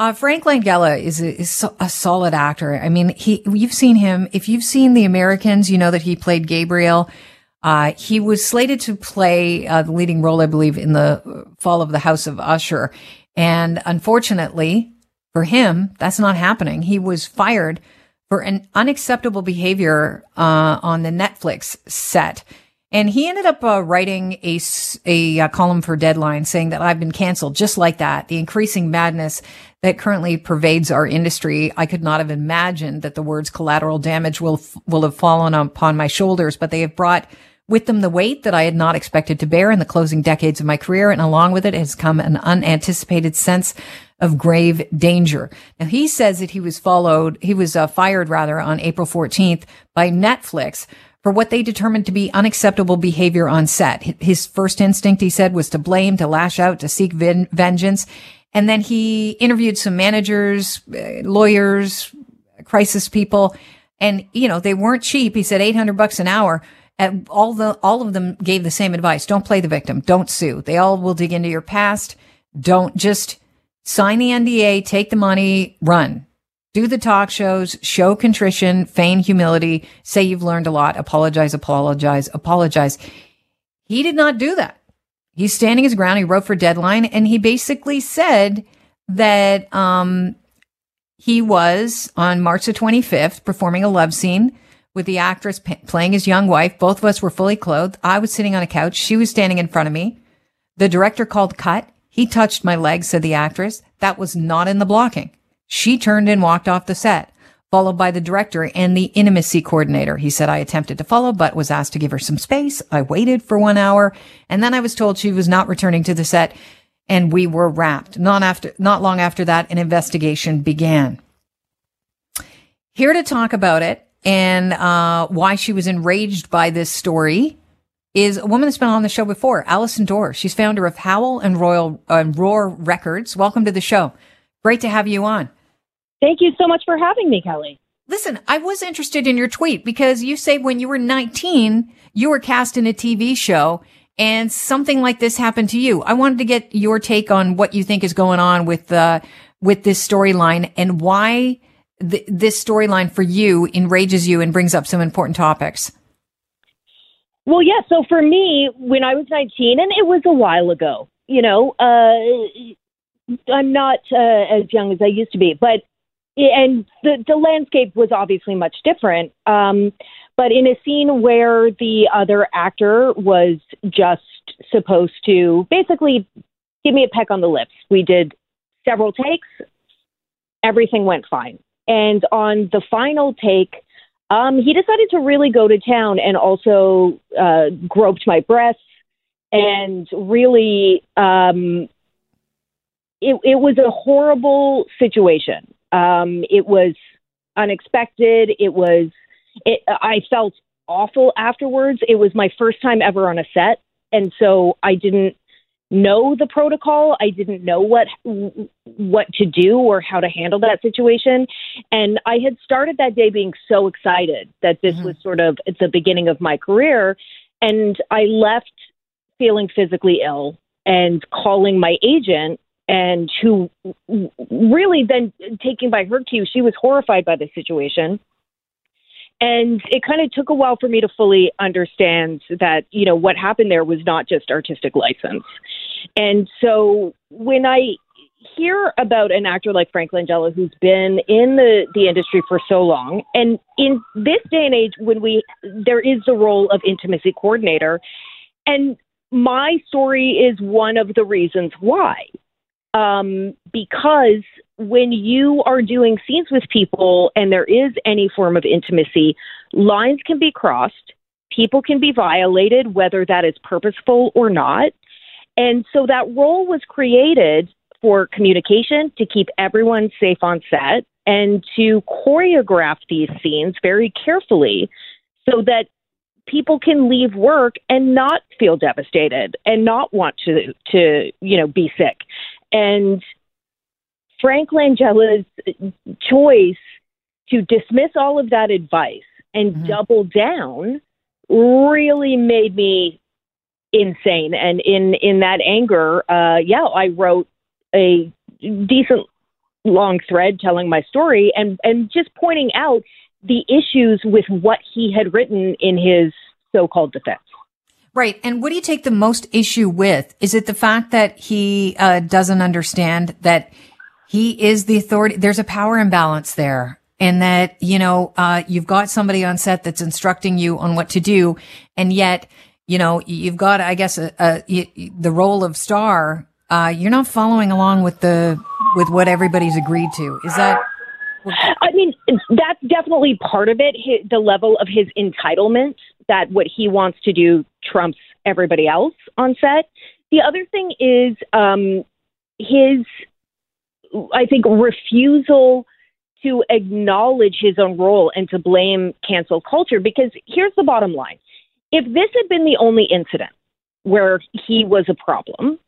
Uh, Frank Langella is a, is a solid actor. I mean, he, you've seen him. If you've seen The Americans, you know that he played Gabriel. Uh, he was slated to play uh, the leading role, I believe, in the fall of the House of Usher. And unfortunately for him, that's not happening. He was fired for an unacceptable behavior uh, on the Netflix set. And he ended up uh, writing a, a, a, column for Deadline saying that I've been canceled just like that. The increasing madness that currently pervades our industry. I could not have imagined that the words collateral damage will, will have fallen upon my shoulders, but they have brought with them the weight that I had not expected to bear in the closing decades of my career. And along with it has come an unanticipated sense of grave danger. Now he says that he was followed, he was uh, fired rather on April 14th by Netflix for what they determined to be unacceptable behavior on set. His first instinct, he said, was to blame, to lash out, to seek ven- vengeance. And then he interviewed some managers, uh, lawyers, crisis people. And, you know, they weren't cheap. He said 800 bucks an hour. And all the, all of them gave the same advice. Don't play the victim. Don't sue. They all will dig into your past. Don't just sign the NDA, take the money, run do the talk shows, show contrition, feign humility, say you've learned a lot, apologize, apologize, apologize. He did not do that. He's standing his ground. He wrote for Deadline and he basically said that um, he was on March the 25th performing a love scene with the actress p- playing his young wife. Both of us were fully clothed. I was sitting on a couch. She was standing in front of me. The director called cut. He touched my leg, said the actress. That was not in the blocking. She turned and walked off the set, followed by the director and the intimacy coordinator. He said, I attempted to follow, but was asked to give her some space. I waited for one hour and then I was told she was not returning to the set and we were wrapped. Not after, not long after that, an investigation began. Here to talk about it and uh, why she was enraged by this story is a woman that's been on the show before, Allison Dorr. She's founder of Howl and Royal uh, Roar Records. Welcome to the show. Great to have you on. Thank you so much for having me, Kelly. Listen, I was interested in your tweet because you say when you were 19, you were cast in a TV show and something like this happened to you. I wanted to get your take on what you think is going on with, uh, with this storyline and why th- this storyline for you enrages you and brings up some important topics. Well, yeah. So for me, when I was 19, and it was a while ago, you know, uh, I'm not uh, as young as I used to be, but and the the landscape was obviously much different. Um, but in a scene where the other actor was just supposed to basically give me a peck on the lips, we did several takes. Everything went fine, and on the final take. Um, he decided to really go to town and also uh, groped my breasts and really um, it, it was a horrible situation um, it was unexpected. It was. It, I felt awful afterwards. It was my first time ever on a set, and so I didn't know the protocol. I didn't know what what to do or how to handle that situation. And I had started that day being so excited that this mm-hmm. was sort of the beginning of my career. And I left feeling physically ill and calling my agent and who really then taking by her cue, she was horrified by the situation. And it kind of took a while for me to fully understand that, you know, what happened there was not just artistic license. And so when I hear about an actor like Frank Langella who's been in the, the industry for so long, and in this day and age when we there is the role of intimacy coordinator, and my story is one of the reasons why um, because when you are doing scenes with people and there is any form of intimacy, lines can be crossed, people can be violated, whether that is purposeful or not. And so that role was created for communication to keep everyone safe on set and to choreograph these scenes very carefully so that people can leave work and not feel devastated and not want to to you know be sick and Frank Langella's choice to dismiss all of that advice and mm-hmm. double down really made me insane. And in in that anger, uh, yeah, I wrote a decent long thread telling my story and and just pointing out the issues with what he had written in his so-called defense. Right. And what do you take the most issue with? Is it the fact that he uh, doesn't understand that he is the authority? There's a power imbalance there. And that, you know, uh, you've got somebody on set that's instructing you on what to do. And yet, you know, you've got, I guess, a, a, the role of star. Uh, you're not following along with the, with what everybody's agreed to. Is that? I mean, that's definitely part of it. The level of his entitlement that what he wants to do trumps everybody else on set. The other thing is um, his, I think, refusal to acknowledge his own role and to blame cancel culture. Because here's the bottom line if this had been the only incident where he was a problem,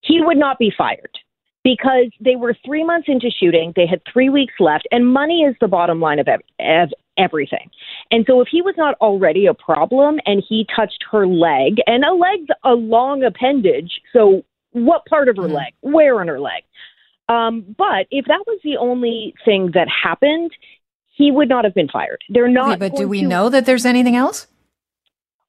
he would not be fired because they were three months into shooting. They had three weeks left, and money is the bottom line of, ev- everything. And so, if he was not already a problem and he touched her leg, and a leg's a long appendage, so what part of her mm-hmm. leg? Where on her leg? Um, but if that was the only thing that happened, he would not have been fired. They're not. Okay, but do we to- know that there's anything else?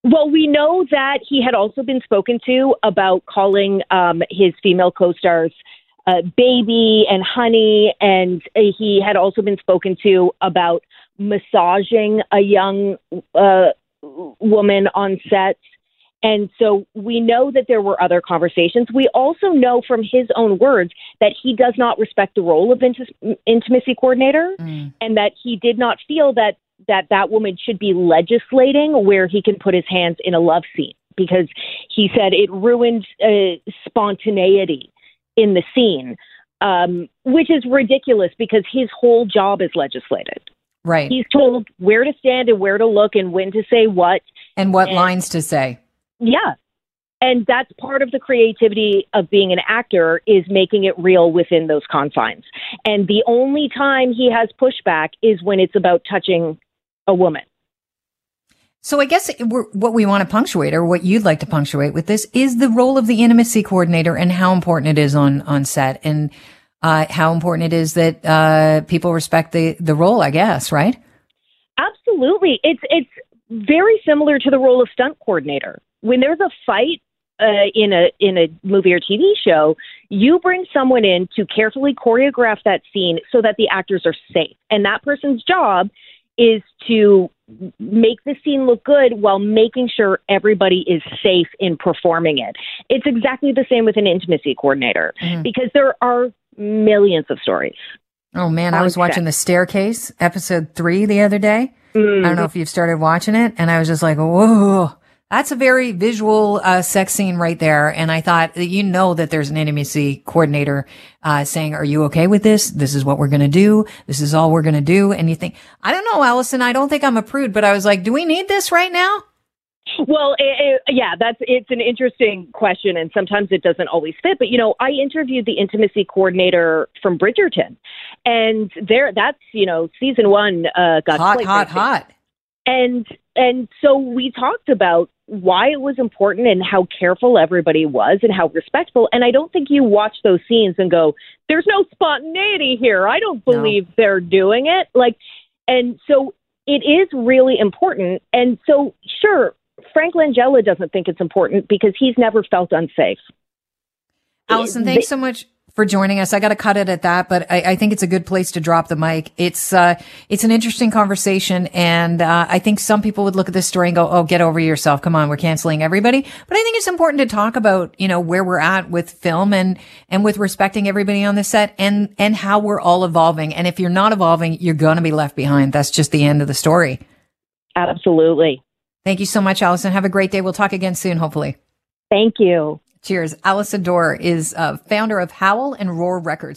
Well, we know that he had also been spoken to about calling um, his female co stars uh, baby and honey, and he had also been spoken to about massaging a young uh, woman on set. And so we know that there were other conversations. We also know from his own words that he does not respect the role of int- intimacy coordinator mm. and that he did not feel that that that woman should be legislating where he can put his hands in a love scene because he said it ruined uh, spontaneity in the scene, um, which is ridiculous because his whole job is legislated. Right. He's told where to stand and where to look and when to say what. And what and, lines to say. Yeah. And that's part of the creativity of being an actor is making it real within those confines. And the only time he has pushback is when it's about touching a woman. So I guess what we want to punctuate or what you'd like to punctuate with this is the role of the intimacy coordinator and how important it is on, on set and, uh, how important it is that, uh, people respect the, the role, I guess, right? Absolutely. It's, it's very similar to the role of stunt coordinator. When there's a fight, uh, in a in a movie or TV show, you bring someone in to carefully choreograph that scene so that the actors are safe, and that person's job is to make the scene look good while making sure everybody is safe in performing it. It's exactly the same with an intimacy coordinator mm-hmm. because there are millions of stories. Oh man, I was watching The Staircase episode three the other day. Mm-hmm. I don't know if you've started watching it, and I was just like, whoa. That's a very visual uh, sex scene right there. And I thought, you know, that there's an intimacy coordinator uh, saying, "Are you okay with this? This is what we're going to do. This is all we're going to do." And you think, I don't know, Allison. I don't think I'm a prude, but I was like, do we need this right now? Well, it, it, yeah, that's it's an interesting question, and sometimes it doesn't always fit. But you know, I interviewed the intimacy coordinator from Bridgerton, and there, that's you know, season one uh, got hot, hot, hot. And and so we talked about why it was important and how careful everybody was and how respectful. And I don't think you watch those scenes and go, "There's no spontaneity here. I don't believe no. they're doing it." Like, and so it is really important. And so, sure, Frank Langella doesn't think it's important because he's never felt unsafe. Allison, thanks so much for joining us. I got to cut it at that, but I, I, think it's a good place to drop the mic. It's uh, it's an interesting conversation, and uh, I think some people would look at this story and go, "Oh, get over yourself! Come on, we're canceling everybody." But I think it's important to talk about, you know, where we're at with film and and with respecting everybody on the set and and how we're all evolving. And if you're not evolving, you're going to be left behind. That's just the end of the story. Absolutely. Thank you so much, Allison. Have a great day. We'll talk again soon, hopefully. Thank you. Cheers. Allison Dorr is uh, founder of Howl and Roar Records.